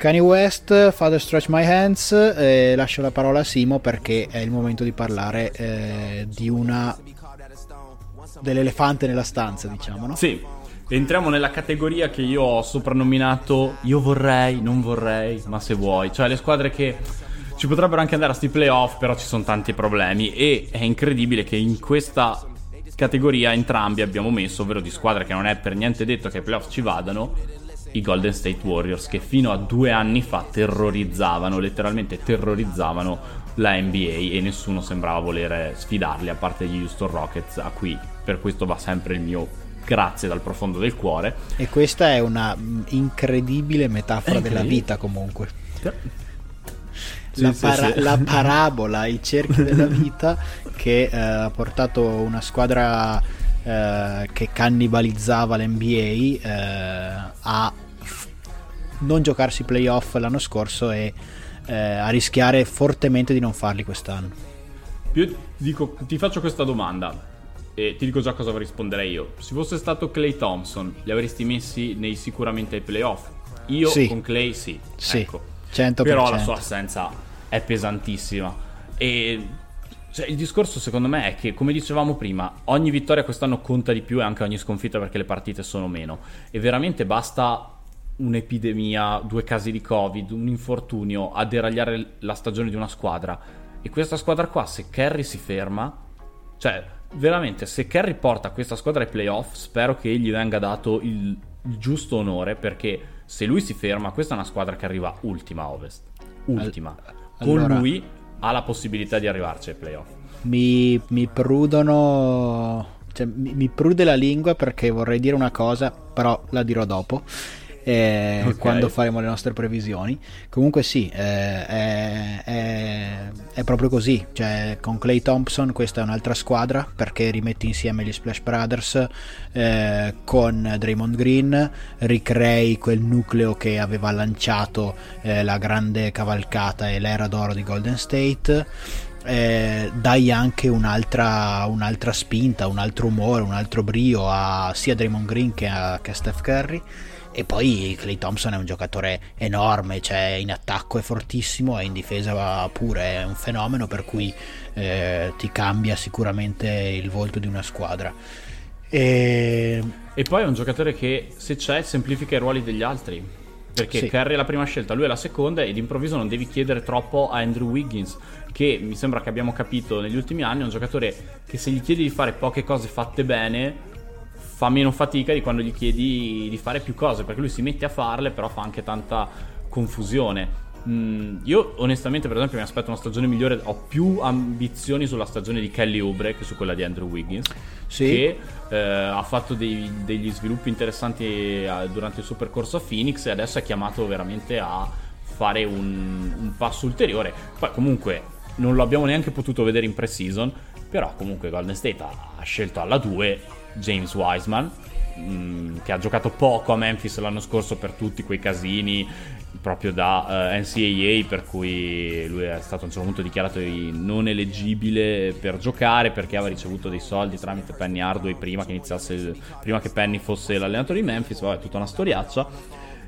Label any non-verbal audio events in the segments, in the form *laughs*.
Kanye West, Father Stretch My Hands, eh, lascio la parola a Simo perché è il momento di parlare eh, di una dell'elefante nella stanza, diciamo, no? Sì, entriamo nella categoria che io ho soprannominato io vorrei, non vorrei, ma se vuoi, cioè le squadre che ci potrebbero anche andare a sti playoff, però ci sono tanti problemi. E è incredibile che in questa categoria entrambi abbiamo messo, ovvero di squadre che non è per niente detto che ai playoff ci vadano, i Golden State Warriors che fino a due anni fa terrorizzavano, letteralmente terrorizzavano la NBA e nessuno sembrava volere sfidarli a parte gli Houston Rockets a cui per questo va sempre il mio grazie dal profondo del cuore. E questa è una mm, incredibile metafora incredibile. della vita comunque. La, para- sì. la, *laughs* parabola, i cerchi della *laughs* vita che eh, ha portato una squadra eh, che cannibalizzava l'NBA eh, a non giocarsi playoff l'anno scorso e eh, a rischiare fortemente di non farli quest'anno. Io dico, ti faccio questa domanda e ti dico già cosa risponderei io. Se fosse stato Clay Thompson, li avresti messi nei, sicuramente ai playoff? Io sì. con Clay sì. Sì, ecco. 100%. Però la sua assenza è pesantissima. E cioè, il discorso secondo me è che, come dicevamo prima, ogni vittoria quest'anno conta di più e anche ogni sconfitta perché le partite sono meno. E veramente basta un'epidemia, due casi di Covid, un infortunio a deragliare la stagione di una squadra. E questa squadra qua, se Kerry si ferma, cioè veramente se Kerry porta questa squadra ai playoff, spero che gli venga dato il, il giusto onore perché se lui si ferma, questa è una squadra che arriva ultima a ovest. Ultima. Allora... Con lui ha la possibilità di arrivarci ai playoff. Mi, mi prudono. Cioè, mi, mi prude la lingua perché vorrei dire una cosa, però la dirò dopo eh, okay. quando faremo le nostre previsioni. Comunque sì, eh, è, è, è, proprio così, cioè, con Clay Thompson questa è un'altra squadra perché rimetti insieme gli Splash Brothers eh, con Draymond Green, ricrei quel nucleo che aveva lanciato eh, la grande cavalcata e l'era d'oro di Golden State. Eh, dai anche un'altra, un'altra, spinta, un altro umore, un altro brio a sia Draymond Green che a, che a Steph Curry e poi Clay Thompson è un giocatore enorme, cioè in attacco è fortissimo e in difesa pure è un fenomeno per cui eh, ti cambia sicuramente il volto di una squadra. E... e... poi è un giocatore che se c'è semplifica i ruoli degli altri. Perché sì. Curry è la prima scelta, lui è la seconda e d'improvviso non devi chiedere troppo a Andrew Wiggins, che mi sembra che abbiamo capito negli ultimi anni è un giocatore che se gli chiedi di fare poche cose fatte bene fa meno fatica di quando gli chiedi di fare più cose, perché lui si mette a farle, però fa anche tanta confusione. Mm, io onestamente per esempio mi aspetto una stagione migliore, ho più ambizioni sulla stagione di Kelly Oubre che su quella di Andrew Wiggins, sì. che eh, ha fatto dei, degli sviluppi interessanti eh, durante il suo percorso a Phoenix e adesso è chiamato veramente a fare un, un passo ulteriore. Poi comunque non lo abbiamo neanche potuto vedere in pre-season, però comunque Golden State ha, ha scelto alla 2 James Wiseman, mm, che ha giocato poco a Memphis l'anno scorso per tutti quei casini proprio da uh, eh, NCAA per cui lui è stato a un certo punto dichiarato non eleggibile per giocare perché aveva ricevuto dei soldi tramite Penny Hardway prima che iniziasse prima che Penny fosse l'allenatore di Memphis. Vabbè tutta una storiaccia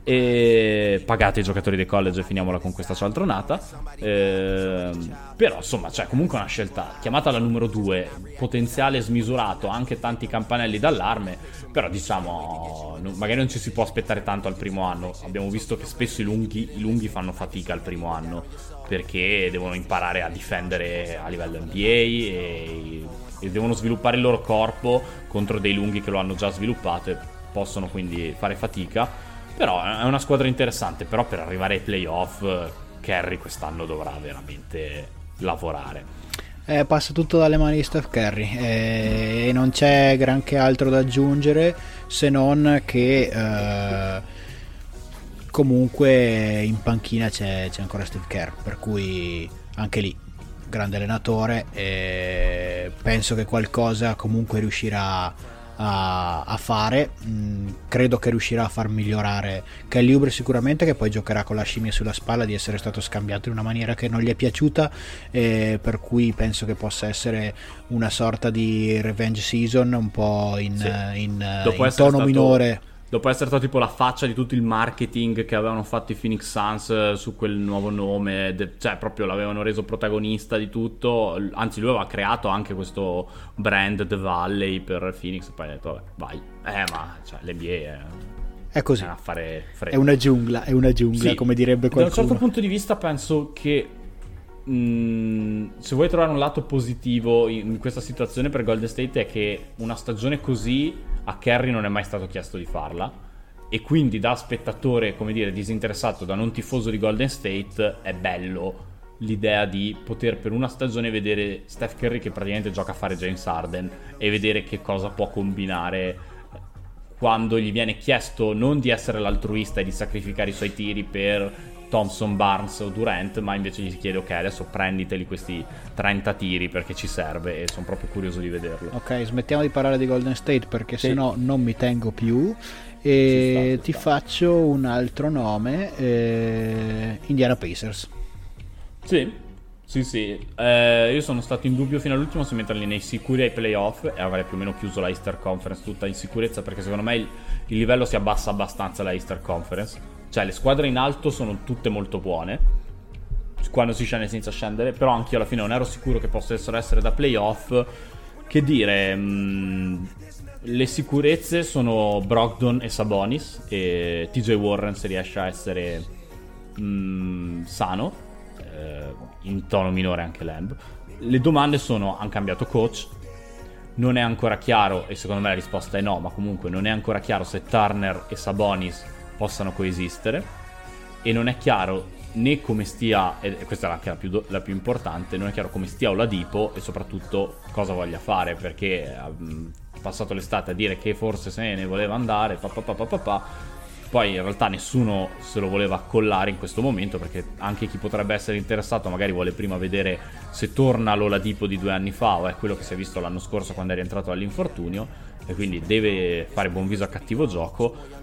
e pagate i giocatori dei college e finiamola con questa cialtronata. Eh, però insomma c'è cioè, comunque una scelta chiamata la numero 2 potenziale smisurato anche tanti campanelli d'allarme però diciamo magari non ci si può aspettare tanto al primo anno. Abbiamo visto che spesso i lunghi, i lunghi fanno fatica al primo anno perché devono imparare a difendere a livello NBA e, e devono sviluppare il loro corpo contro dei lunghi che lo hanno già sviluppato e possono quindi fare fatica però è una squadra interessante, però per arrivare ai playoff Kerry quest'anno dovrà veramente lavorare. Eh, passa tutto dalle mani di Steph Curry eh, e non c'è granché altro da aggiungere se non che eh, comunque in panchina c'è, c'è, ancora Steve Kerr per cui anche lì grande allenatore penso che qualcosa comunque riuscirà a, a fare. Mm, credo che riuscirà a far migliorare Kelly Ubre sicuramente, che poi giocherà con la scimmia sulla spalla di essere stato scambiato in una maniera che non gli è piaciuta, eh, per cui penso che possa essere una sorta di revenge season un po' in, sì. in, in tono stato... minore dopo essere stato tipo la faccia di tutto il marketing che avevano fatto i Phoenix Suns eh, su quel nuovo nome, de- cioè proprio l'avevano reso protagonista di tutto, anzi lui aveva creato anche questo brand The Valley per Phoenix, poi ha detto vabbè vai, eh ma cioè, l'NBA è... È così. È, è una giungla, è una giungla, sì, come direbbe qualcuno. Da un certo punto di vista penso che mm, se vuoi trovare un lato positivo in questa situazione per Golden State è che una stagione così a Kerry non è mai stato chiesto di farla. E quindi da spettatore, come dire, disinteressato, da non tifoso di Golden State, è bello l'idea di poter per una stagione vedere Steph Curry che praticamente gioca a fare James Harden e vedere che cosa può combinare quando gli viene chiesto non di essere l'altruista e di sacrificare i suoi tiri per Thompson, Barnes o Durant, ma invece gli si chiede ok adesso prenditeli questi 30 tiri perché ci serve e sono proprio curioso di vederlo. Ok, smettiamo di parlare di Golden State perché sì. sennò non mi tengo più e sta, ti sta. faccio un altro nome, eh, Indiana Pacers. Sì, sì, sì. Eh, io sono stato in dubbio fino all'ultimo se metterli nei sicuri ai playoff e avrei più o meno chiuso la Easter Conference tutta in sicurezza perché secondo me il, il livello si abbassa abbastanza alla Easter Conference cioè, le squadre in alto sono tutte molto buone. Quando si scende senza scendere. Però anche io alla fine non ero sicuro che possano essere da playoff. Che dire. Mh, mm, le sicurezze sono Brogdon e Sabonis. E TJ Warren se riesce a essere mh, mm, sano. Eh, in tono minore anche Lamb. Le domande sono: hanno cambiato coach? Non è ancora chiaro, e secondo me la risposta è no, ma comunque non è ancora chiaro se Turner e Sabonis possano coesistere. E non è chiaro né come stia, e questa è anche la più, la più importante, non è chiaro come stia Oladipo e soprattutto cosa voglia fare perché ha passato l'estate a dire che forse se ne voleva andare, pa, pa, pa, pa, poi in realtà nessuno se lo voleva accollare in questo momento perché anche chi potrebbe essere interessato magari vuole prima vedere se torna l'Oladipo di due anni fa o è quello che si è visto l'anno scorso quando è rientrato dall'infortunio e quindi deve fare buon viso a cattivo gioco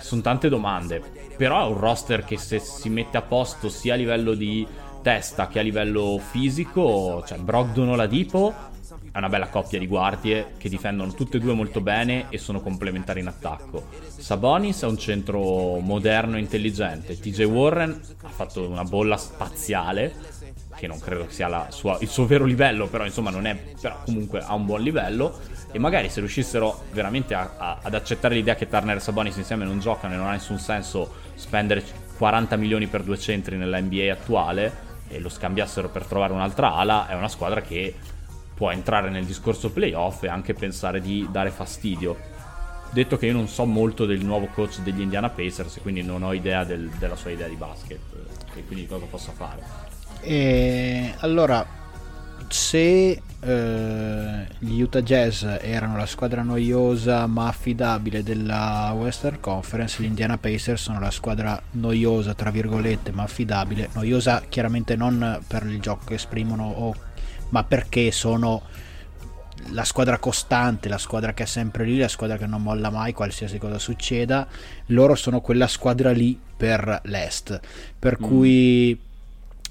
sono tante domande, però è un roster che se si mette a posto sia a livello di testa che a livello fisico, cioè Brogdon o Ladipo è una bella coppia di guardie che difendono tutte e due molto bene e sono complementari in attacco. Sabonis è un centro moderno e intelligente. TJ Warren ha fatto una bolla spaziale che non credo sia sua, il suo vero livello, però insomma non è, però comunque ha un buon livello e magari se riuscissero veramente a, a, ad accettare l'idea che Turner e Sabonis insieme non giocano e non ha nessun senso spendere 40 milioni per due centri nella NBA attuale e lo scambiassero per trovare un'altra ala, è una squadra che può entrare nel discorso playoff e anche pensare di dare fastidio. Detto che io non so molto del nuovo coach degli Indiana Pacers, quindi non ho idea del, della sua idea di basket e quindi cosa possa fare. E allora, se eh, gli Utah Jazz erano la squadra noiosa ma affidabile della Western Conference, gli Indiana Pacers sono la squadra noiosa, tra virgolette, ma affidabile. Noiosa chiaramente non per il gioco che esprimono, o, ma perché sono la squadra costante, la squadra che è sempre lì, la squadra che non molla mai qualsiasi cosa succeda. Loro sono quella squadra lì per l'Est. Per mm. cui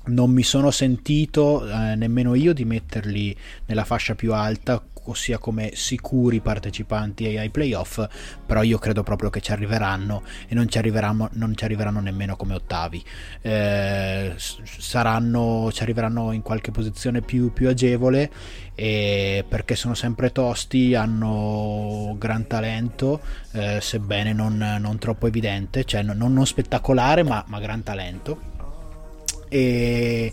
non mi sono sentito eh, nemmeno io di metterli nella fascia più alta ossia come sicuri partecipanti ai playoff però io credo proprio che ci arriveranno e non ci arriveranno, non ci arriveranno nemmeno come ottavi. Eh, saranno, ci arriveranno in qualche posizione più, più agevole perché sono sempre tosti hanno gran talento eh, sebbene non, non, troppo evidente cioè non, non spettacolare ma, ma gran talento e,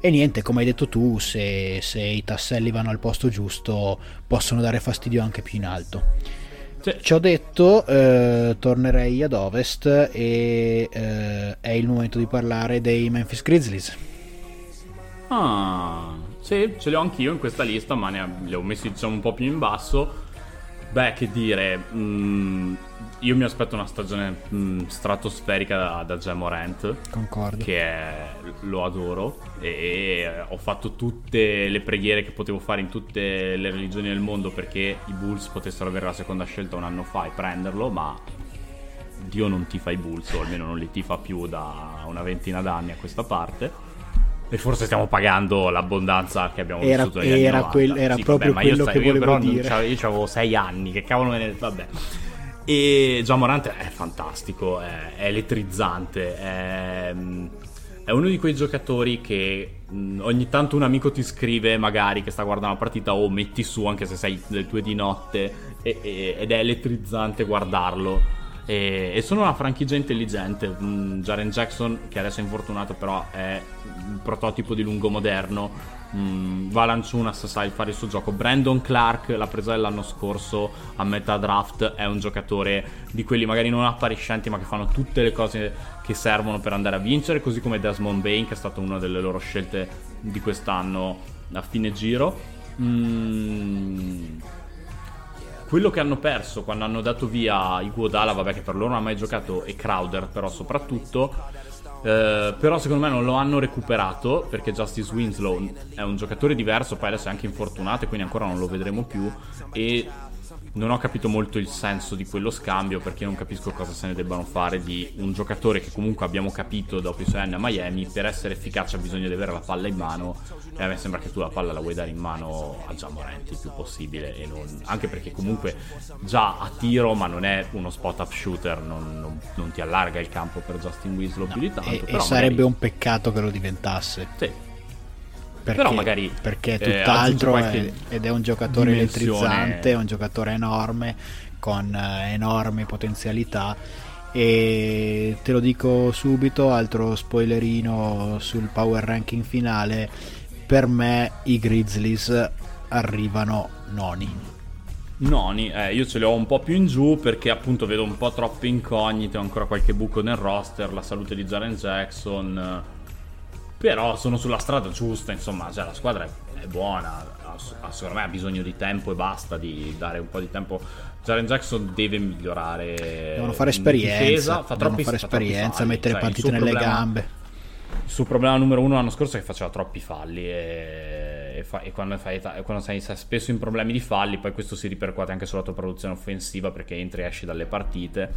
e niente, come hai detto tu, se, se, i tasselli vanno al posto giusto possono dare fastidio anche più in alto. Sì. Ci ho detto, eh, tornerei ad ovest e eh, è il momento di parlare dei Memphis Grizzlies. Ah, sì, ce li ho anch'io in questa lista, ma ne, li ho messi diciamo un po' più in basso. Beh, che dire, mh, mm, io mi aspetto una stagione mh, mm, stratosferica da, da Jamorant. Concordo. Che è, lo adoro. E, ho fatto tutte le preghiere che potevo fare in tutte le religioni del mondo perché i Bulls potessero avere la seconda scelta un anno fa e prenderlo, ma Dio non tifa i Bulls, o almeno non li tifa più da una ventina d'anni a questa parte. E forse stiamo pagando l'abbondanza che abbiamo era, vissuto negli era anni quel, Era sì, proprio vabbè, quello io, che io volevo dire. io avevo sei anni, che cavolo me ne... Vabbè. E Gian Morante è fantastico, è, è elettrizzante, è, è, uno di quei giocatori che mh, ogni tanto un amico ti scrive magari che sta guardando la partita o metti su anche se sei le tue di notte e, e, ed è elettrizzante guardarlo. E, e, sono una franchigia intelligente. Mm, Jaren Jackson, che adesso è infortunato, però è il prototipo di lungo moderno Mm, Valanciunas sa fare il suo gioco. Brandon Clark l'ha presa l'anno scorso a metà draft. È un giocatore di quelli magari non appariscenti, ma che fanno tutte le cose che servono per andare a vincere. Così come Desmond Bain, che è stata una delle loro scelte di quest'anno a fine giro. Mm, quello che hanno perso quando hanno dato via Iguodala, vabbè, che per loro non ha mai giocato, e Crowder, però soprattutto eh, però secondo me non lo hanno recuperato perché Justice Winslow è un giocatore diverso, poi adesso è anche infortunato e quindi ancora non lo vedremo più e non ho capito molto il senso di quello scambio perché non capisco cosa se ne debbano fare di un giocatore che comunque abbiamo capito dopo i suoi anni a Miami per essere efficace ha bisogno di avere la palla in mano e a me sembra che tu la palla la vuoi dare in mano a Giamorenti il più possibile non... anche perché comunque già a tiro ma non è uno spot up shooter non, non, non ti allarga il campo per Justin Winslow no, più di tanto e, e sarebbe un peccato che lo diventasse. Sì perché, Però magari perché è eh, tutt'altro è, ed è un giocatore elettrizzante, è un giocatore enorme con eh, enormi potenzialità e te lo dico subito, altro spoilerino sul power ranking finale, per me i Grizzlies arrivano noni. Noni, eh, io ce li ho un po' più in giù perché appunto vedo un po' troppe incognite, ho ancora qualche buco nel roster, la salute di Jaren Jackson però sono sulla strada giusta, insomma, cioè, la squadra è, buona, ha, secondo me ha bisogno di tempo e basta di dare un po' di tempo. Jaren Jackson deve migliorare. Devono fare esperienza, difesa, fa troppi, fare esperienza, falli, mettere cioè, partite nelle problema, gambe. Il suo problema numero uno l'anno scorso è che faceva troppi falli e, e, fa, e quando, fai, quando sei spesso in problemi di falli, poi questo si ripercuote anche sulla tua produzione offensiva perché entri e esci dalle partite.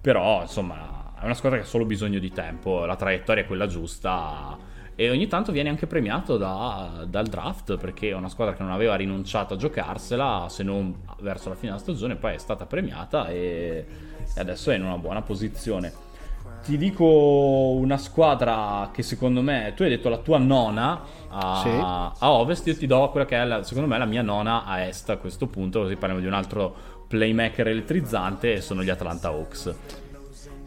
Però, insomma, è una squadra che ha solo bisogno di tempo, la traiettoria è quella giusta e ogni tanto viene anche premiato da, dal draft perché è una squadra che non aveva rinunciato a giocarsela se non verso la fine della stagione poi è stata premiata e, e adesso è in una buona posizione ti dico una squadra che secondo me tu hai detto la tua nona a, sì. a ovest io ti do quella che è la, secondo me la mia nona a est a questo punto così parliamo di un altro playmaker elettrizzante e sono gli Atlanta Hawks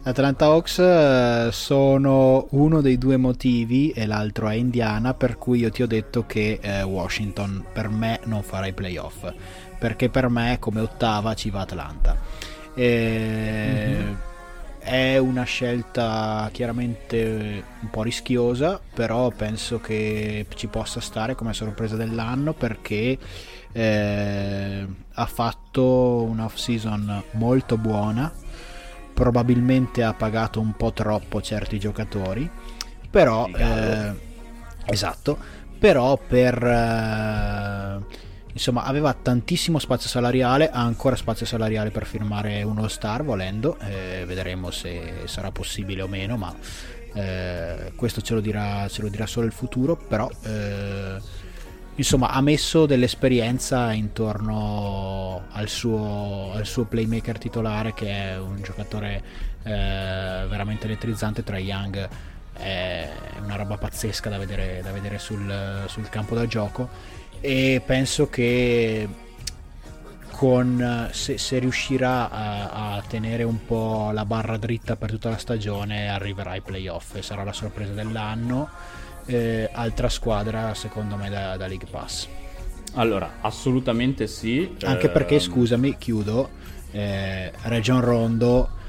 Atlanta Hawks eh, sono uno dei due motivi e l'altro è Indiana per cui io ti ho detto che eh, Washington per me non farà i playoff perché per me come ottava ci va Atlanta e... mm-hmm. è una scelta chiaramente un po' rischiosa però penso che ci possa stare come sorpresa dell'anno perché eh, ha fatto un off season molto buona probabilmente ha pagato un po' troppo certi giocatori, però eh, esatto, però per eh, insomma aveva tantissimo spazio salariale, ha ancora spazio salariale per firmare uno star volendo, eh, vedremo se sarà possibile o meno, ma eh, questo ce lo, dirà, ce lo dirà solo il futuro, però eh, insomma ha messo dell'esperienza intorno al suo, al suo playmaker titolare che è un giocatore eh, veramente elettrizzante tra Young. È una roba pazzesca da vedere, da vedere sul, sul, campo da gioco. E penso che con, se, se riuscirà a, a, tenere un po' la barra dritta per tutta la stagione arriverà ai playoff e sarà la sorpresa dell'anno eh, altra squadra secondo me da, da, League Pass. Allora, assolutamente sì. Anche perché, ehm, scusami, chiudo, eh, Region Rondo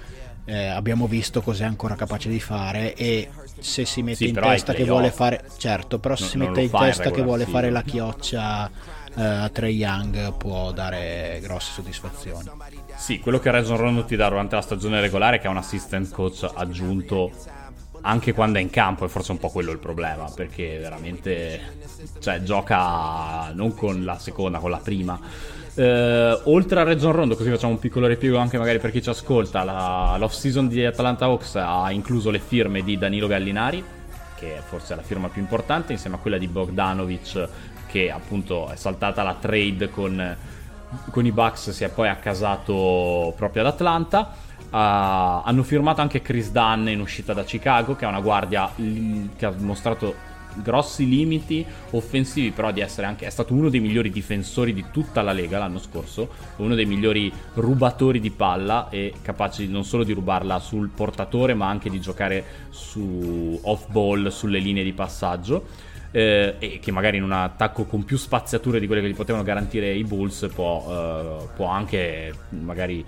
eh, abbiamo visto cos'è ancora capace di fare e se si mette sì, in testa che vuole fare... Certo, però se no, si mette in testa che vuole fare la chioccia eh, a Trey Young può dare grosse soddisfazioni. Sì, quello che Region Rondo ti dà durante la stagione regolare è che è un assistant coach aggiunto anche quando è in campo, e forse un po' quello il problema, perché veramente cioè, gioca non con la seconda, con la prima. Eh, oltre a Region Rondo, così facciamo un piccolo ripiego anche magari per chi ci ascolta, la, l'off season di Atlanta Hawks ha incluso le firme di Danilo Gallinari, che è forse la firma più importante, insieme a quella di Bogdanovic, che appunto è saltata la trade con con i Bucks si è poi accasato proprio ad Atlanta. Uh, hanno firmato anche Chris Dunn in uscita da Chicago, che è una guardia l- che ha mostrato grossi limiti offensivi, però di essere anche è stato uno dei migliori difensori di tutta la Lega l'anno scorso, uno dei migliori rubatori di palla e capaci non solo di rubarla sul portatore, ma anche di giocare su off ball sulle linee di passaggio. Eh, e che magari in un attacco con più spaziature di quelle che gli potevano garantire i Bulls può, eh, può anche magari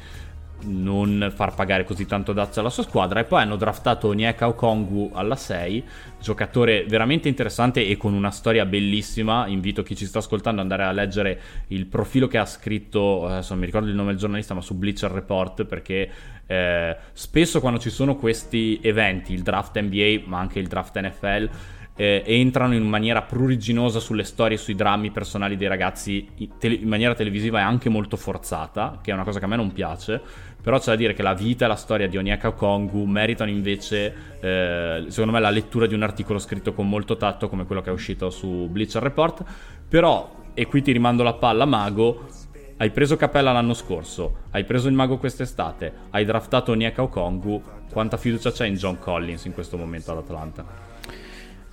non far pagare così tanto dazio alla sua squadra. E poi hanno draftato Onyeka Okongu alla 6 giocatore veramente interessante e con una storia bellissima. Invito chi ci sta ascoltando ad andare a leggere il profilo che ha scritto adesso non mi ricordo il nome del giornalista ma su Bleacher Report perché eh, spesso quando ci sono questi eventi il draft NBA ma anche il draft NFL eh, entrano in maniera pruriginosa sulle storie, sui drammi personali dei ragazzi in, tele- in, maniera televisiva e anche molto forzata, che è una cosa che a me non piace. Però c'è da dire che la vita e la storia di Onyeka Kongu meritano invece, eh, secondo me, la lettura di un articolo scritto con molto tatto come quello che è uscito su Bleacher Report. Però, e qui ti rimando la palla, Mago, hai preso Capella l'anno scorso, hai preso il Mago quest'estate, hai draftato Onyeka Okongu, quanta fiducia c'è in John Collins in questo momento ad Atlanta?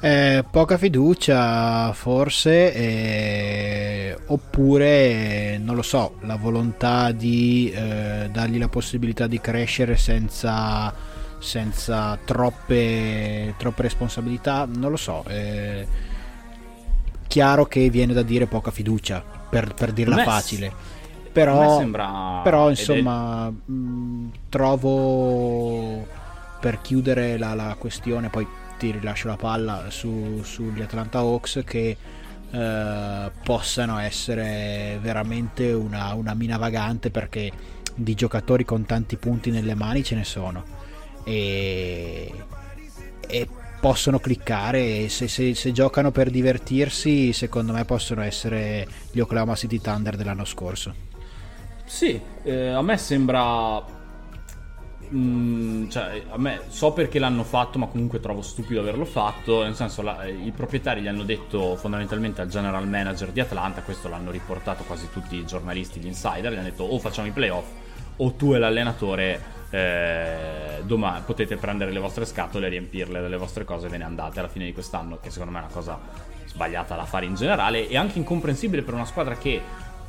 Eh, poca fiducia forse, eh, oppure non lo so, la volontà di eh, dargli la possibilità di crescere senza, senza troppe, troppe, responsabilità, non lo so. Eh, chiaro che viene da dire poca fiducia, per, per dirla Beh, facile. Però, sembra... però insomma, mh, trovo per chiudere la, la questione, poi ti rilascio la palla su, sugli Atlanta Hawks che eh, possano essere veramente una, una mina vagante perché di giocatori con tanti punti nelle mani ce ne sono. E, e possono cliccare. Se, se, se, giocano per divertirsi secondo me possono essere gli Oklahoma City Thunder dell'anno scorso. Sì eh, a me sembra Mm, cioè, a me so perché l'hanno fatto, ma comunque trovo stupido averlo fatto. Nel senso, la, i proprietari gli hanno detto fondamentalmente al general manager di Atlanta, questo l'hanno riportato quasi tutti i giornalisti, gli insider, gli hanno detto o facciamo i playoff o tu e l'allenatore eh, domani potete prendere le vostre scatole, riempirle delle vostre cose e ve ne andate alla fine di quest'anno, che secondo me è una cosa sbagliata da fare in generale e anche incomprensibile per una squadra che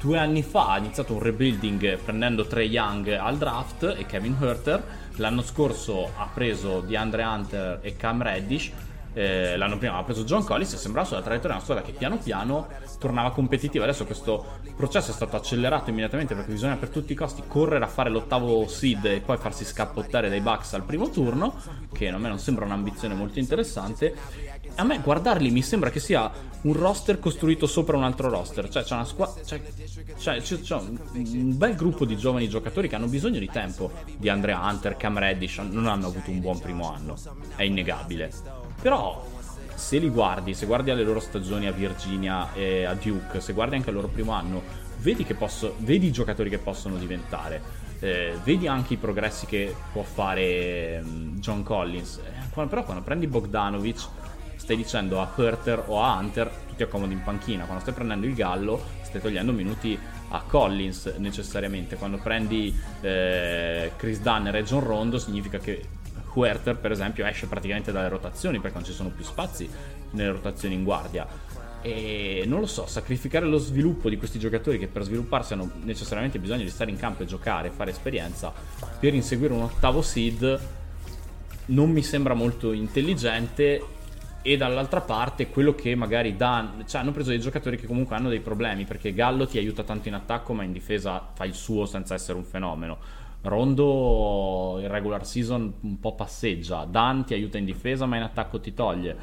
due anni fa ha iniziato un rebuilding prendendo Trey Young al draft e Kevin Herter. L'anno scorso ha preso DeAndre Hunter e Cam Reddish. Eh, l'anno prima ha preso John Collins e sembrava sulla traiettoria una squadra che piano piano tornava competitiva. Adesso questo processo è stato accelerato immediatamente perché bisogna per tutti i costi correre a fare l'ottavo seed e poi farsi scappottare dai Bucks al primo turno, che a me non sembra un'ambizione molto interessante a me guardarli mi sembra che sia un roster costruito sopra un altro roster. Cioè, c'è una squadra. C'è, c'è, c'è, un, un, bel gruppo di giovani giocatori che hanno bisogno di tempo. Di Andrea Hunter, Cam Reddish. Non hanno avuto un buon primo anno. È innegabile. Però. Se li guardi, se guardi alle loro stagioni a Virginia e a Duke, se guardi anche al loro primo anno, vedi, posso, vedi i giocatori che possono diventare. Eh, vedi anche i progressi che può fare um, John Collins. Eh, però quando prendi Bogdanovic stai dicendo a Herter o a Hunter tu ti accomodi in panchina, quando stai prendendo il gallo stai togliendo minuti a Collins necessariamente, quando prendi eh, Chris Dunner e John Rondo significa che Huerter per esempio esce praticamente dalle rotazioni perché non ci sono più spazi nelle rotazioni in guardia. E non lo so, sacrificare lo sviluppo di questi giocatori che per svilupparsi hanno necessariamente bisogno di stare in campo e giocare, fare esperienza per inseguire un ottavo seed non mi sembra molto intelligente e dall'altra parte quello che magari dà cioè hanno preso dei giocatori che comunque hanno dei problemi perché Gallo ti aiuta tanto in attacco ma in difesa fa il suo senza essere un fenomeno. Rondo in regular season un po' passeggia. Dan ti aiuta in difesa ma in attacco ti toglie.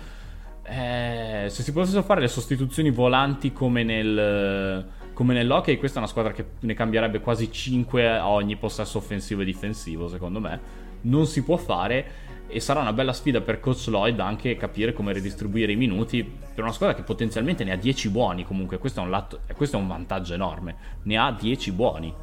Eh, se si potessero fare le sostituzioni volanti come nel come nell'hockey questa è una squadra che ne cambierebbe quasi 5 a ogni possesso offensivo e difensivo secondo me. Non si può fare e sarà una bella sfida per Coach Lloyd anche capire come ridistribuire i minuti per una squadra che potenzialmente ne ha 10 buoni comunque. Questo è un, lato, questo è un vantaggio enorme. Ne ha 10 buoni.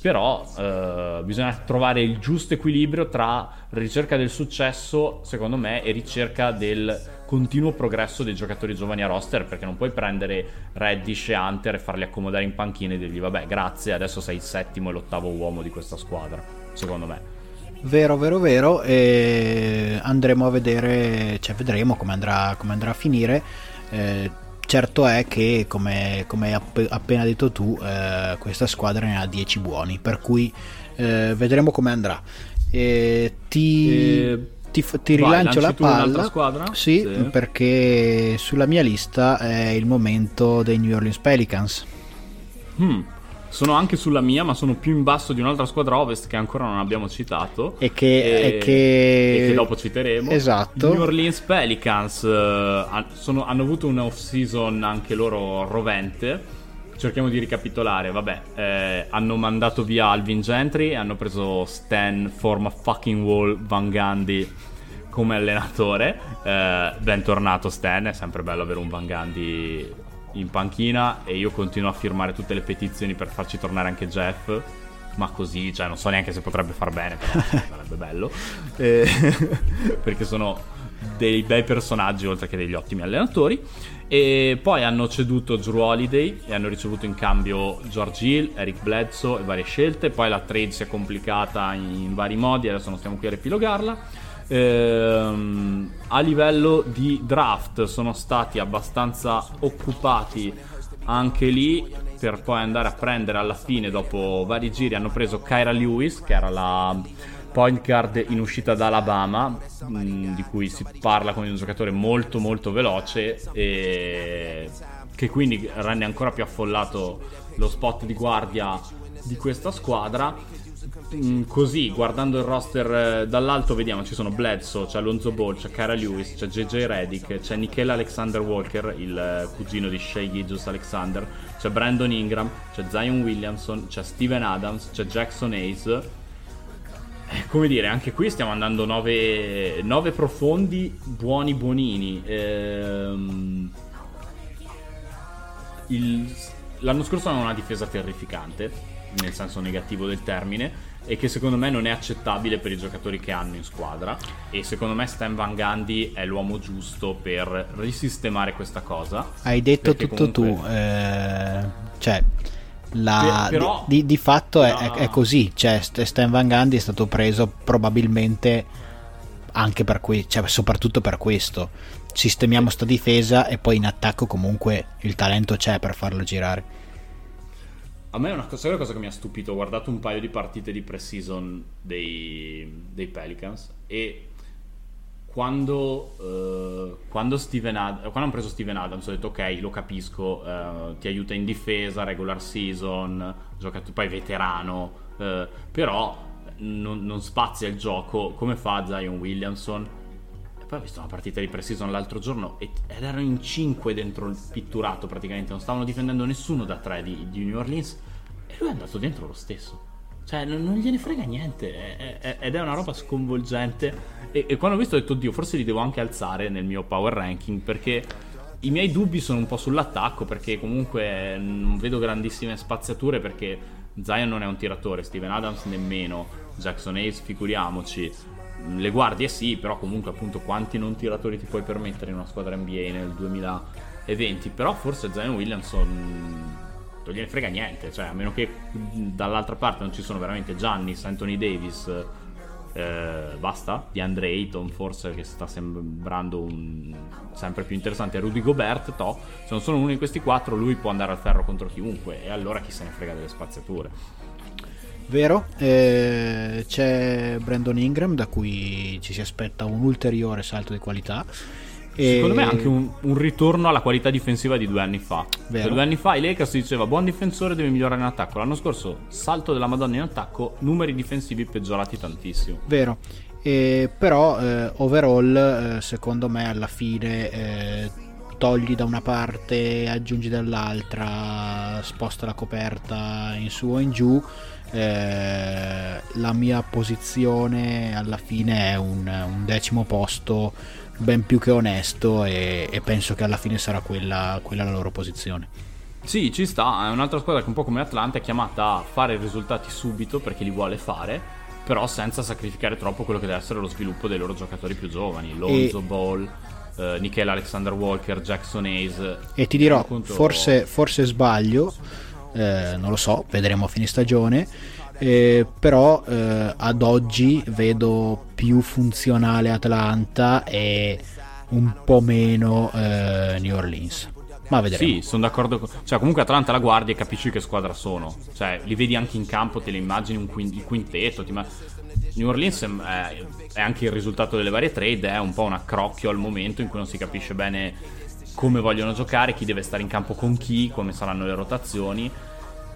Però eh, bisogna trovare il giusto equilibrio tra ricerca del successo, secondo me, e ricerca del continuo progresso dei giocatori giovani a roster, perché non puoi prendere Reddish e Hunter e farli accomodare in panchina e dirgli vabbè grazie, adesso sei il settimo e l'ottavo uomo di questa squadra, secondo me. Vero, vero, vero, e andremo a vedere, cioè vedremo come andrà, come andrà a finire. Eh, certo è che, come, hai app- appena detto tu, eh, questa squadra ne ha 10 buoni, per cui eh, vedremo come andrà. E ti, e... ti, ti rilancio Vai, la palla. Squadra? Sì, sì, perché sulla mia lista è il momento dei New Orleans Pelicans. Hmm. Sono anche sulla mia, ma sono più in basso di un'altra squadra ovest che ancora non abbiamo citato. E che, e, e che... E che dopo citeremo. Esatto. New Orleans Pelicans uh, sono, hanno avuto un off-season anche loro rovente. Cerchiamo di ricapitolare. Vabbè, eh, hanno mandato via Alvin Gentry, hanno preso Stan Forma fucking Wall Van Gandhi come allenatore. Eh, bentornato Stan, è sempre bello avere un Van Gandhi in panchina e io continuo a firmare tutte le petizioni per farci tornare anche Jeff. Ma così, cioè non so neanche se potrebbe far bene, però *laughs* sarebbe bello. Eh, *laughs* perché sono dei bei personaggi oltre che degli ottimi allenatori. E poi hanno ceduto Drew Holiday e hanno ricevuto in cambio George Hill, Eric Bledsoe e varie scelte. Poi la trade si è complicata in vari modi, adesso non stiamo qui a riepilogarla ehm, a livello di draft sono stati abbastanza occupati anche lì per poi andare a prendere alla fine dopo vari giri hanno preso Kyra Lewis che era la point guard in uscita da Alabama mh, mm, di cui si parla come un giocatore molto molto veloce e che quindi rende ancora più affollato lo spot di guardia di questa squadra Mm, così, guardando il roster eh, dall'alto, vediamo ci sono Bledsoe, c'è Alonzo Ball, c'è Cara Lewis, c'è JJ Reddick, c'è Nikhil Alexander Walker, il eh, cugino di Shea Gijus Alexander, c'è Brandon Ingram, c'è Zion Williamson, c'è Steven Adams, c'è Jackson Hayes. Eh, come dire, anche qui stiamo andando 9 profondi, buoni buonini. Ehm, il, l'anno scorso avevano una difesa terrificante, nel senso negativo del termine e che secondo me non è accettabile per i giocatori che hanno in squadra e secondo me Stan Van Gundy è l'uomo giusto per risistemare questa cosa. Hai detto tutto comunque... tu, eh, cioè la, però, di, di, fatto però... è, è, così, cioè Stan Van Gundy è stato preso probabilmente anche per questo, cioè soprattutto per questo. Sistemiamo sta difesa e poi in attacco comunque il talento c'è per farlo girare. A me è una cosa, una cosa, che mi ha stupito. Ho guardato un paio di partite di pre-season dei, dei Pelicans e quando, uh, quando, Ad- quando hanno preso Steven Adams ho detto ok, lo capisco, uh, ti aiuta in difesa, regular season, giocato poi veterano, uh, però non, non, spazia il gioco come fa Zion Williamson. Poi ho visto una partita di pre-season l'altro giorno ed erano in 5 dentro il pitturato praticamente, non stavano difendendo nessuno da 3 di, di New Orleans e lui è andato dentro lo stesso. Cioè, non, gliene frega niente. È, è, ed è una roba sconvolgente. E, e, quando ho visto ho detto, oddio, forse li devo anche alzare nel mio power ranking. Perché i miei dubbi sono un po' sull'attacco. Perché comunque non vedo grandissime spaziature. Perché Zion non è un tiratore, Steven Adams nemmeno, Jackson Hayes, figuriamoci. Le guardie sì, però comunque appunto quanti non tiratori ti puoi permettere in una squadra NBA nel 2020. Però forse Zion Williamson non gliene frega niente, cioè a meno che dall'altra parte non ci sono veramente Giannis, Anthony Davis, eh, basta, di Andre Ayton forse che sta sembrando un, sempre più interessante, Rudy Gobert, to, se non sono uno di questi quattro lui può andare al ferro contro chiunque e allora chi se ne frega delle spaziature. Vero, eh, c'è Brandon Ingram da cui ci si aspetta un ulteriore salto di qualità e... Secondo me anche un, un, ritorno alla qualità difensiva di due anni fa. Cioè, due anni fa i Lakers si diceva buon difensore deve migliorare in attacco. L'anno scorso salto della Madonna in attacco, numeri difensivi peggiorati tantissimo. Vero. Eh, però eh, overall eh, secondo me alla fine eh, togli da una parte, aggiungi dall'altra, sposta la coperta in su o in giù. Eh, la mia posizione alla fine è un, un decimo posto ben più che onesto e, e penso che alla fine sarà quella, quella la loro posizione. Sì, ci sta, è un'altra squadra che un po' come Atlanta è chiamata a fare risultati subito perché li vuole fare, però senza sacrificare troppo quello che deve essere lo sviluppo dei loro giocatori più giovani, Lonzo e... Ball, eh, Nikhil Alexander Walker, Jackson Hayes. E ti dirò, conto... forse, forse, sbaglio, eh, non lo so, vedremo a fine stagione. Eh, però eh, ad oggi vedo più funzionale Atlanta e un po' meno eh, New Orleans. Ma vedremo. Sì, sono d'accordo. Con... Cioè, comunque Atlanta la guardi e capisci che squadra sono. Cioè, li vedi anche in campo, te li immagini un quint- il quintetto. Ti... New Orleans è, è, anche il risultato delle varie trade, è un po' un accrocchio al momento in cui non si capisce bene come vogliono giocare, chi deve stare in campo con chi, come saranno le rotazioni.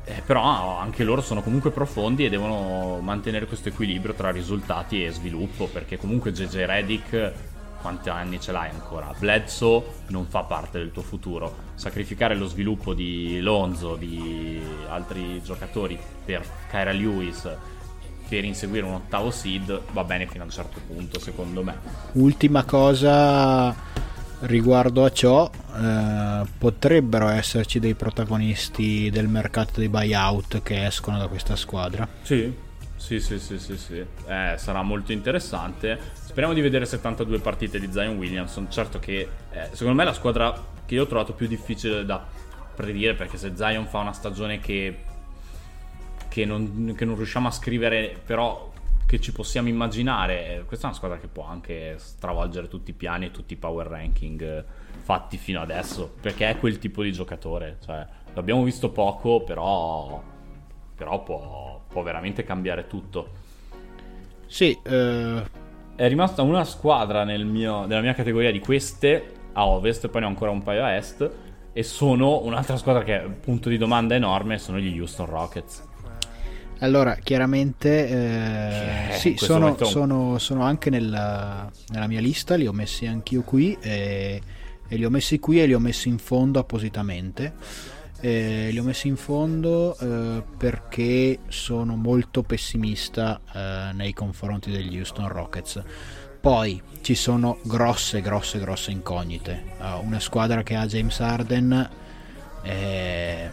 Eh, però anche loro sono comunque profondi e devono mantenere questo equilibrio tra risultati e sviluppo, perché comunque JJ Redick quanti anni ce l'hai ancora? Bledsoe non fa parte del tuo futuro. Sacrificare lo sviluppo di Lonzo, di altri giocatori per Kyra Lewis per inseguire un ottavo seed va bene fino a un certo punto, secondo me. Ultima cosa riguardo a ciò, eh, potrebbero esserci dei protagonisti del mercato dei buyout che escono da questa squadra. Sì, sì, sì, sì, sì, sì. Eh, sarà molto interessante. Speriamo di vedere 72 partite di Zion Williamson. Certo che eh, secondo me è la squadra che io ho trovato più difficile da predire perché se Zion fa una stagione che, che, non, che non riusciamo a scrivere, però che ci possiamo immaginare, questa è una squadra che può anche stravolgere tutti i piani e tutti i power ranking eh, fatti fino adesso, perché è quel tipo di giocatore. Cioè, l'abbiamo visto poco, però, però può, può veramente cambiare tutto. Sì, eh... è rimasta una squadra nel mio, nella mia categoria di queste a ovest, poi ne ho ancora un paio a est. E sono un'altra squadra che è punto di domanda enorme, sono gli Houston Rockets. Allora, chiaramente eh, eh, sì, sono, sono, sono, anche nella, nella, mia lista, li ho messi anch'io qui e, e, li ho messi qui e li ho messi in fondo appositamente. Eh, li ho messi in fondo eh, perché sono molto pessimista eh, nei confronti degli Houston Rockets. Poi ci sono grosse, grosse, grosse incognite. Uh, una squadra che ha James Harden eh,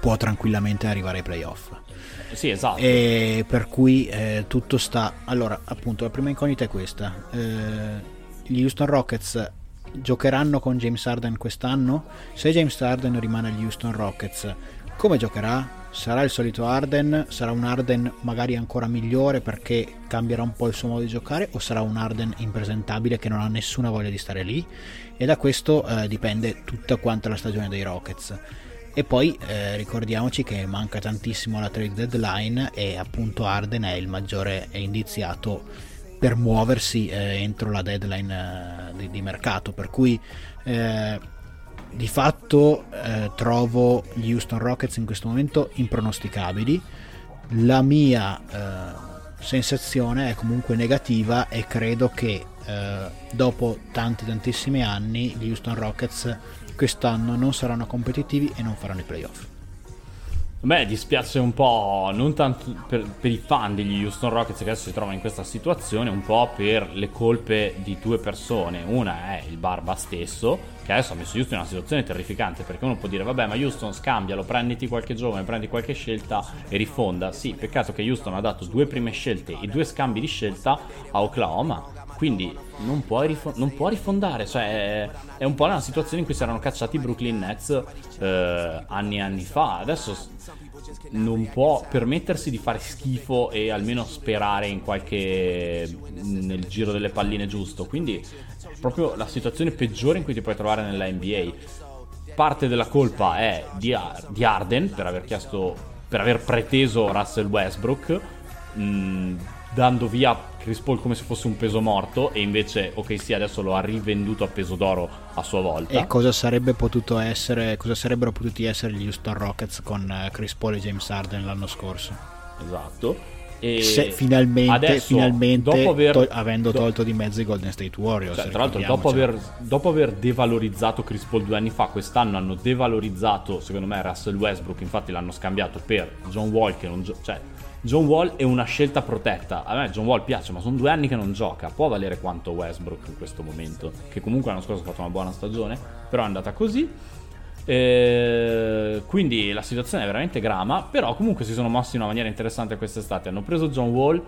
può tranquillamente arrivare ai playoff. Sì, esatto. E per cui eh, tutto sta. Allora, appunto, la prima incognita è questa. Eh, gli Houston Rockets giocheranno con James Harden quest'anno? Se James Harden rimane agli Houston Rockets, come giocherà? Sarà il solito Harden? Sarà un Harden magari ancora migliore perché cambierà un po' il suo modo di giocare? O sarà un Harden impresentabile che non ha nessuna voglia di stare lì? E da questo eh, dipende tutta quanta la stagione dei Rockets. E poi eh, ricordiamoci che manca tantissimo la trade deadline e appunto Arden è il maggiore indiziato per muoversi eh, entro la deadline eh, di, di, mercato. Per cui eh, di fatto eh, trovo gli Houston Rockets in questo momento impronosticabili. La mia eh, sensazione è comunque negativa e credo che dopo tanti tantissimi anni gli Houston Rockets quest'anno non saranno competitivi e non faranno i playoff. Beh, dispiace un po', non tanto per, per, i fan degli Houston Rockets che adesso si trovano in questa situazione, un po' per le colpe di due persone. Una è il Barba stesso, che adesso ha messo Houston in una situazione terrificante, perché uno può dire, vabbè, ma Houston scambialo, prenditi qualche giovane, prendi qualche scelta e rifonda. Sì, peccato che Houston ha dato due prime scelte e due scambi di scelta a Oklahoma quindi non rifo- non può rifondare, cioè è un po' una situazione in cui si erano cacciati i Brooklyn Nets eh, anni e anni fa. Adesso non può permettersi di fare schifo e almeno sperare in qualche nel giro delle palline giusto. Quindi è proprio la situazione peggiore in cui ti puoi trovare nella NBA. Parte della colpa è di, di Arden per aver chiesto per aver preteso Russell Westbrook. Mh, dando via Chris Paul come se fosse un peso morto e invece ok sì adesso lo ha rivenduto a peso d'oro a sua volta. E cosa sarebbe potuto essere cosa sarebbero potuti essere gli Houston Rockets con eh, Chris Paul e James Harden l'anno scorso? Esatto. E se finalmente, adesso, finalmente aver, to- avendo tolto di mezzo i Golden State Warriors cioè, tra l'altro dopo aver, dopo aver, devalorizzato Chris Paul due anni fa quest'anno hanno devalorizzato secondo me Russell Westbrook infatti l'hanno scambiato per John non gio- cioè John Wall è una scelta protetta. A me John Wall piace, ma sono due anni che non gioca. Può valere quanto Westbrook in questo momento, che comunque l'anno scorso ha fatto una buona stagione, però è andata così. Eh, quindi la situazione è veramente grama, però comunque si sono mossi in una maniera interessante quest'estate. Hanno preso John Wall,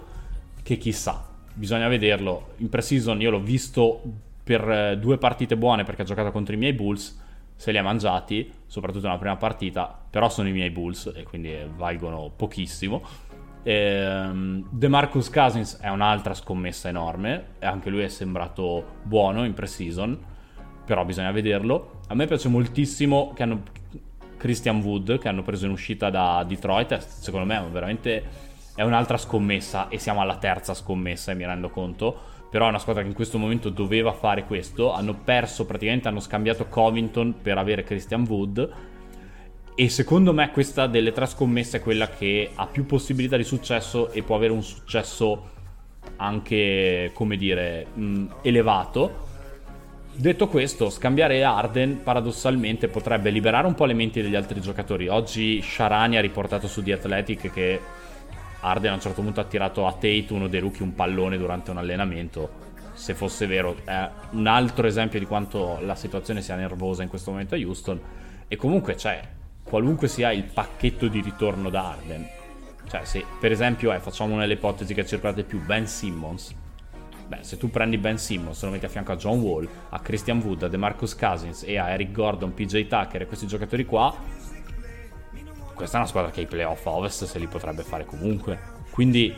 che chissà, bisogna vederlo. In pre-season io l'ho visto per eh, due partite buone perché ha giocato contro i miei Bulls, se li ha mangiati, soprattutto nella prima partita, però sono i miei Bulls e quindi valgono pochissimo. Ehm, De Marcus Cousins è un'altra scommessa enorme, anche lui è sembrato buono in pre-season, però bisogna vederlo. A me piace moltissimo che hanno Christian Wood, che hanno preso in uscita da Detroit, secondo me è veramente è un'altra scommessa e siamo alla terza scommessa mi rendo conto però è una squadra che in questo momento doveva fare questo hanno perso praticamente hanno scambiato Covington per avere Christian Wood e secondo me questa delle tre scommesse è quella che ha più possibilità di successo e può avere un successo anche, come dire, mh, elevato. Detto questo, scambiare Arden paradossalmente potrebbe liberare un po' le menti degli altri giocatori. Oggi Sharani ha riportato su The Athletic che Arden a un certo punto ha tirato a Tate, uno dei rookie, un pallone durante un allenamento. Se fosse vero, è un altro esempio di quanto la situazione sia nervosa in questo momento a Houston. E comunque c'è qualunque sia il pacchetto di ritorno da Arden. Cioè, se per esempio, eh, facciamo una delle ipotesi che circolate più, Ben Simmons. Beh, se tu prendi Ben Simmons, lo metti a fianco a John Wall, a Christian Wood, a DeMarcus Cousins e a Eric Gordon, PJ Tucker e questi giocatori qua, questa è una squadra che i playoff a Ovest se li potrebbe fare comunque. Quindi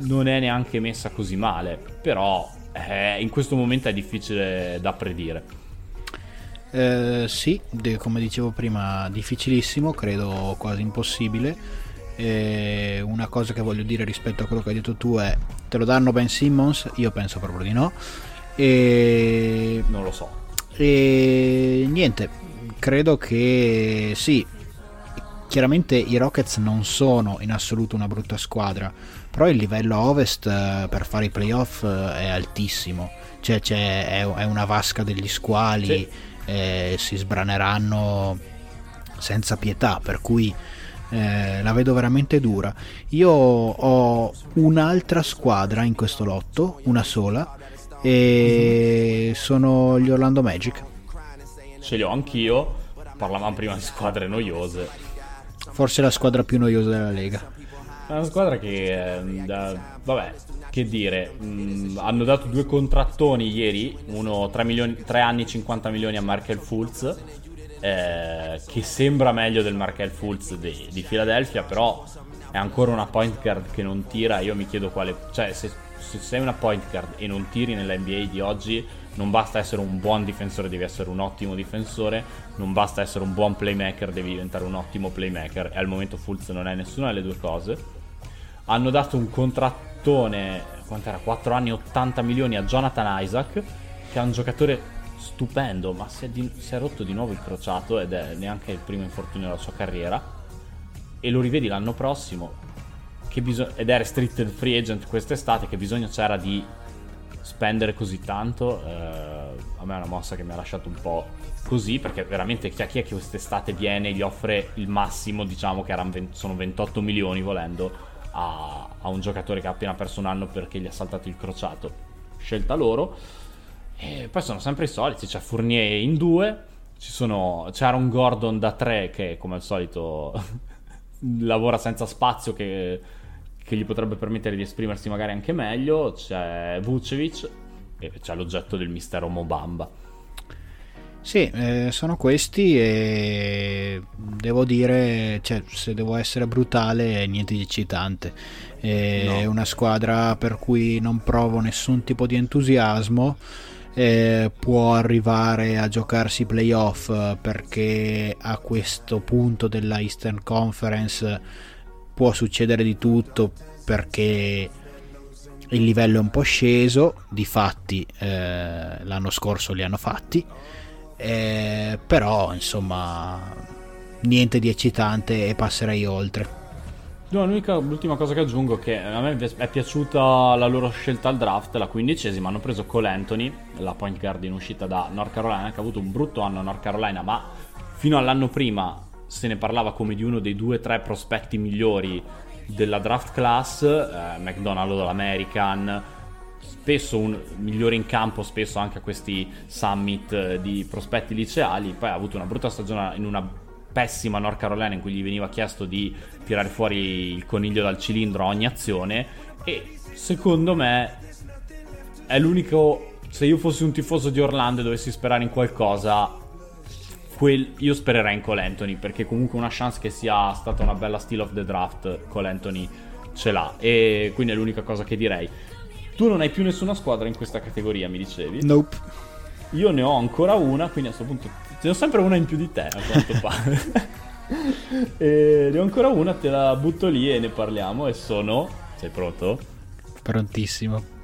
non è neanche messa così male, però eh, in questo momento è difficile da predire. Eh, sì, come dicevo prima, difficilissimo, credo quasi impossibile. Eh, una cosa che voglio dire rispetto a quello che hai detto tu è: te lo danno Ben Simmons? Io penso proprio di no. E non lo so. E niente, credo che sì. Chiaramente i Rockets non sono in assoluto una brutta squadra, però il livello a ovest eh, per fare i playoff eh, è altissimo, cioè è, è una vasca degli squali. Sì eh, si sbraneranno senza pietà, per cui eh, la vedo veramente dura. Io ho un'altra squadra in questo lotto, una sola, e sono gli Orlando Magic. Ce li ho anch'io, parlavamo prima di squadre noiose. Forse la squadra più noiosa della Lega. È una squadra che, eh, da, vabbè, che dire, mh, mm, hanno dato due contrattoni ieri, uno 3, milioni, 3 anni 50 milioni a Markel Fultz, eh, che sembra meglio del Markel Fultz di, di Philadelphia, però è ancora una point guard che non tira, io mi chiedo quale... cioè se, se sei una point guard e non tiri nella NBA di oggi, non basta essere un buon difensore, devi essere un ottimo difensore, non basta essere un buon playmaker, devi diventare un ottimo playmaker. E al momento Fultz non è nessuna delle due cose. Hanno dato un contratto cartone, quant'era? 4 anni 80 milioni a Jonathan Isaac, che è un giocatore stupendo, ma si è, di, si è rotto di nuovo il crociato ed è neanche il primo infortunio della sua carriera. E lo rivedi l'anno prossimo, bisog- ed è restricted free agent quest'estate, che bisogno c'era di spendere così tanto. Eh, a me è una mossa che mi ha lasciato un po' così, perché veramente chi è, chi è che quest'estate viene e gli offre il massimo, diciamo che 20, sono 28 milioni volendo a, a, un giocatore che ha appena perso un anno perché gli ha saltato il crociato. Scelta loro. E poi sono sempre i soliti, c'è Fournier in due, sono, c'è Aaron Gordon da tre che come al solito *laughs* lavora senza spazio che, che, gli potrebbe permettere di esprimersi magari anche meglio, c'è Vucevic e c'è l'oggetto del mistero Mobamba. Sì, eh, sono questi e devo dire, cioè, se devo essere brutale, niente di eccitante. È no. una squadra per cui non provo nessun tipo di entusiasmo. Eh, può arrivare a giocarsi playoff perché a questo punto della Eastern Conference può succedere di tutto perché il livello è un po' sceso, di fatti eh, l'anno scorso li hanno fatti eh, però insomma niente di eccitante e passerei oltre. No, l'ultima cosa che aggiungo è che a me è piaciuta la loro scelta al draft, la quindicesima, hanno preso Cole Anthony, la point guard in uscita da North Carolina, che ha avuto un brutto anno a North Carolina, ma fino all'anno prima se ne parlava come di uno dei due o tre prospetti migliori della draft class, eh, McDonald all'American, spesso un migliore in campo, spesso anche a questi summit eh, di prospetti liceali, poi ha avuto una brutta stagione in una pessima North Carolina in cui gli veniva chiesto di tirare fuori il coniglio dal cilindro a ogni azione. E secondo me è l'unico se io fossi un tifoso di Orlando e dovessi sperare in qualcosa quel, io spererei in Cole Anthony perché comunque una chance che sia stata una bella steal of the draft Cole Anthony ce l'ha. E quindi è l'unica cosa che direi tu non hai più nessuna squadra in questa categoria mi dicevi? Nope io ne ho ancora una quindi a questo punto ce ne ho sempre una in più di te a quanto pare *laughs* e ne ho ancora una te la butto lì e ne parliamo e sono sei pronto? prontissimo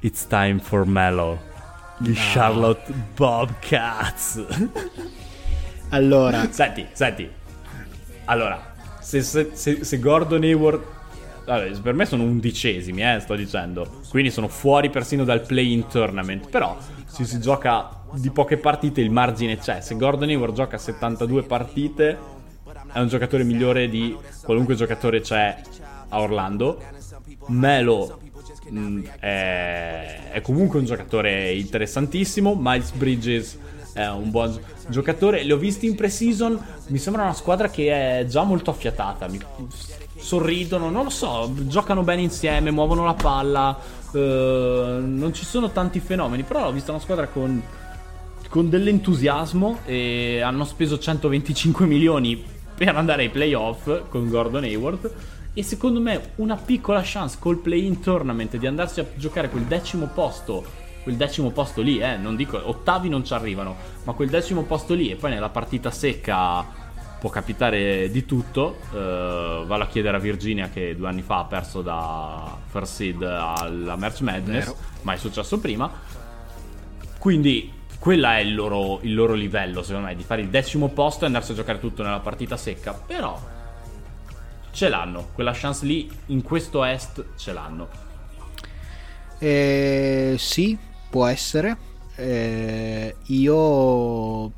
It's time for Mellow gli no. Charlotte Bobcats. allora, senti, senti. Allora, se, se, se, se Gordon Hayward allora, per me sono undicesimi, eh, sto dicendo. Quindi sono fuori persino dal play-in tournament. Però se si gioca di poche partite il margine c'è. Se Gordon Hayward gioca 72 partite è un giocatore migliore di qualunque giocatore c'è a Orlando. Melo mh, mm, è, è, comunque un giocatore interessantissimo. Miles Bridges è un buon giocatore. Li ho visti in pre-season. Mi sembra una squadra che è già molto affiatata. Mi, sorridono, non lo so, giocano bene insieme, muovono la palla. Uh, non ci sono tanti fenomeni, però ho visto una squadra con, con dell'entusiasmo e hanno speso 125 milioni per andare ai playoff con Gordon Hayward e secondo me una piccola chance col play-in tournament di andarsi a giocare quel decimo posto, quel decimo posto lì, eh, non dico ottavi non ci arrivano, ma quel decimo posto lì e poi nella partita secca può capitare di tutto. Uh, vado a chiedere a Virginia che due anni fa ha perso da First Seed alla Merch Madness, Vero. ma è successo prima. Quindi quello è il loro, il loro livello, secondo me, di fare il decimo posto e andarsi a giocare tutto nella partita secca. Però ce l'hanno, quella chance lì in questo est ce l'hanno. Eh, sì, può essere. Eh, io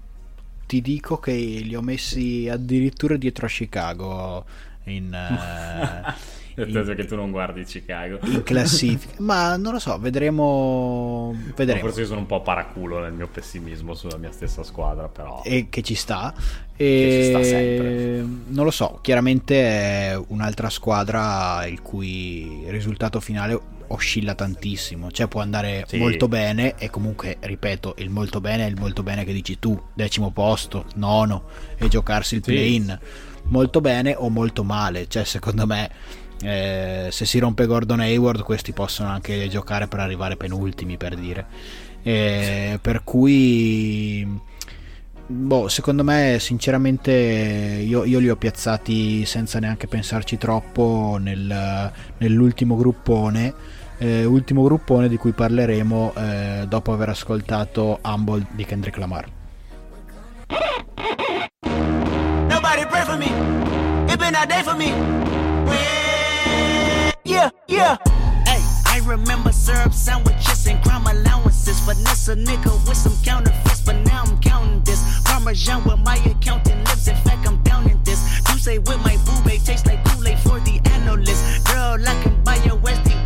ti dico che li ho messi addirittura dietro a Chicago in... Uh, *laughs* Nel che tu non guardi Chicago. In classifica. *laughs* Ma non lo so, vedremo. vedremo. forse io sono un po' paraculo nel mio pessimismo sulla mia stessa squadra, però. E che ci sta. E... Che ci sta sempre. Non lo so, chiaramente è un'altra squadra il cui risultato finale oscilla tantissimo, cioè può andare sì. molto bene e comunque, ripeto, il molto bene è il molto bene che dici tu, decimo posto, nono e giocarsi il play-in. Molto bene o molto male, cioè secondo me eh, se si rompe Gordon Hayward, questi possono anche giocare per arrivare penultimi, per dire. Eh, per cui, boh, secondo me, sinceramente, io, io, li ho piazzati senza neanche pensarci troppo nel, nell'ultimo gruppone. Eh, ultimo gruppone di cui parleremo eh, dopo aver ascoltato Humble di Kendrick Lamar. Nobody pray for me. It been a day for me. yeah, yeah. Hey, I remember syrup sandwiches and crime allowances. Finesse a nigga with some counterfeits, but now I'm counting this. Parmesan with my accountant lips. In fact, I'm down in this. You say with my boo tastes like Kool-Aid for the analyst. Girl, I can buy a Westy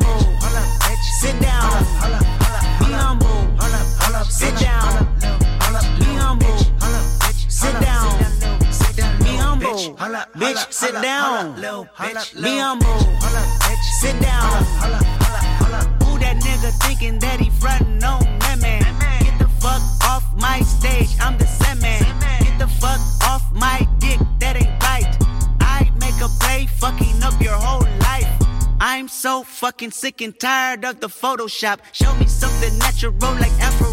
Sit down. Be humble. Sit down. Who that nigga thinking that he frontin' on that man? Get the fuck off my stage. I'm the Sandman. Get the fuck off my dick. That ain't right. I make a play, fucking up your whole life. I'm so fucking sick and tired of the Photoshop. Show me something natural like Afro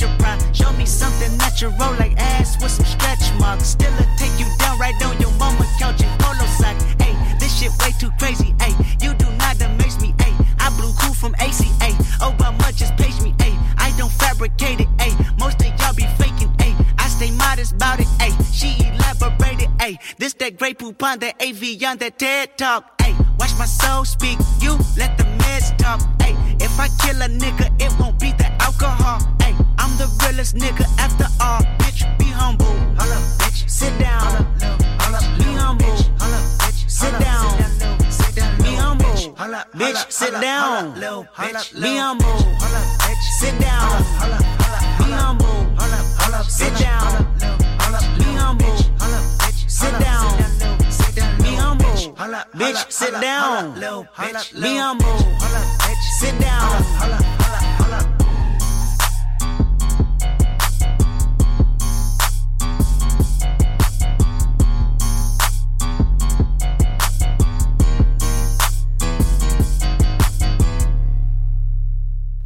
Show me something natural like ass with some stretch marks. Still a take you down right on your mama couch in polo socks. Hey, this shit way too crazy. Hey, you do not amaze me. Hey, I blew cool from ACA. Obama just page me. Hey, I don't fabricate it. Hey, most of y'all be faking. Hey, I stay modest about it. Hey, she elaborated. Hey, this that great poop on that AV on that TED talk. Hey, watch my soul speak, you let the meds talk. Hey, if I kill a nigga, it won't be the alcohol. Ay, I'm the realest nigga after all. Bitch, be humble. Hold up, bitch. Sit down. Hold up, be humble. Hold up, bitch. Sit down. Be humble. Bitch, sit down. Be humble. Sit down. Be humble. Sit down. Be humble. Sit down. Be humble. Bitch, sit down. Be humble. Sit down.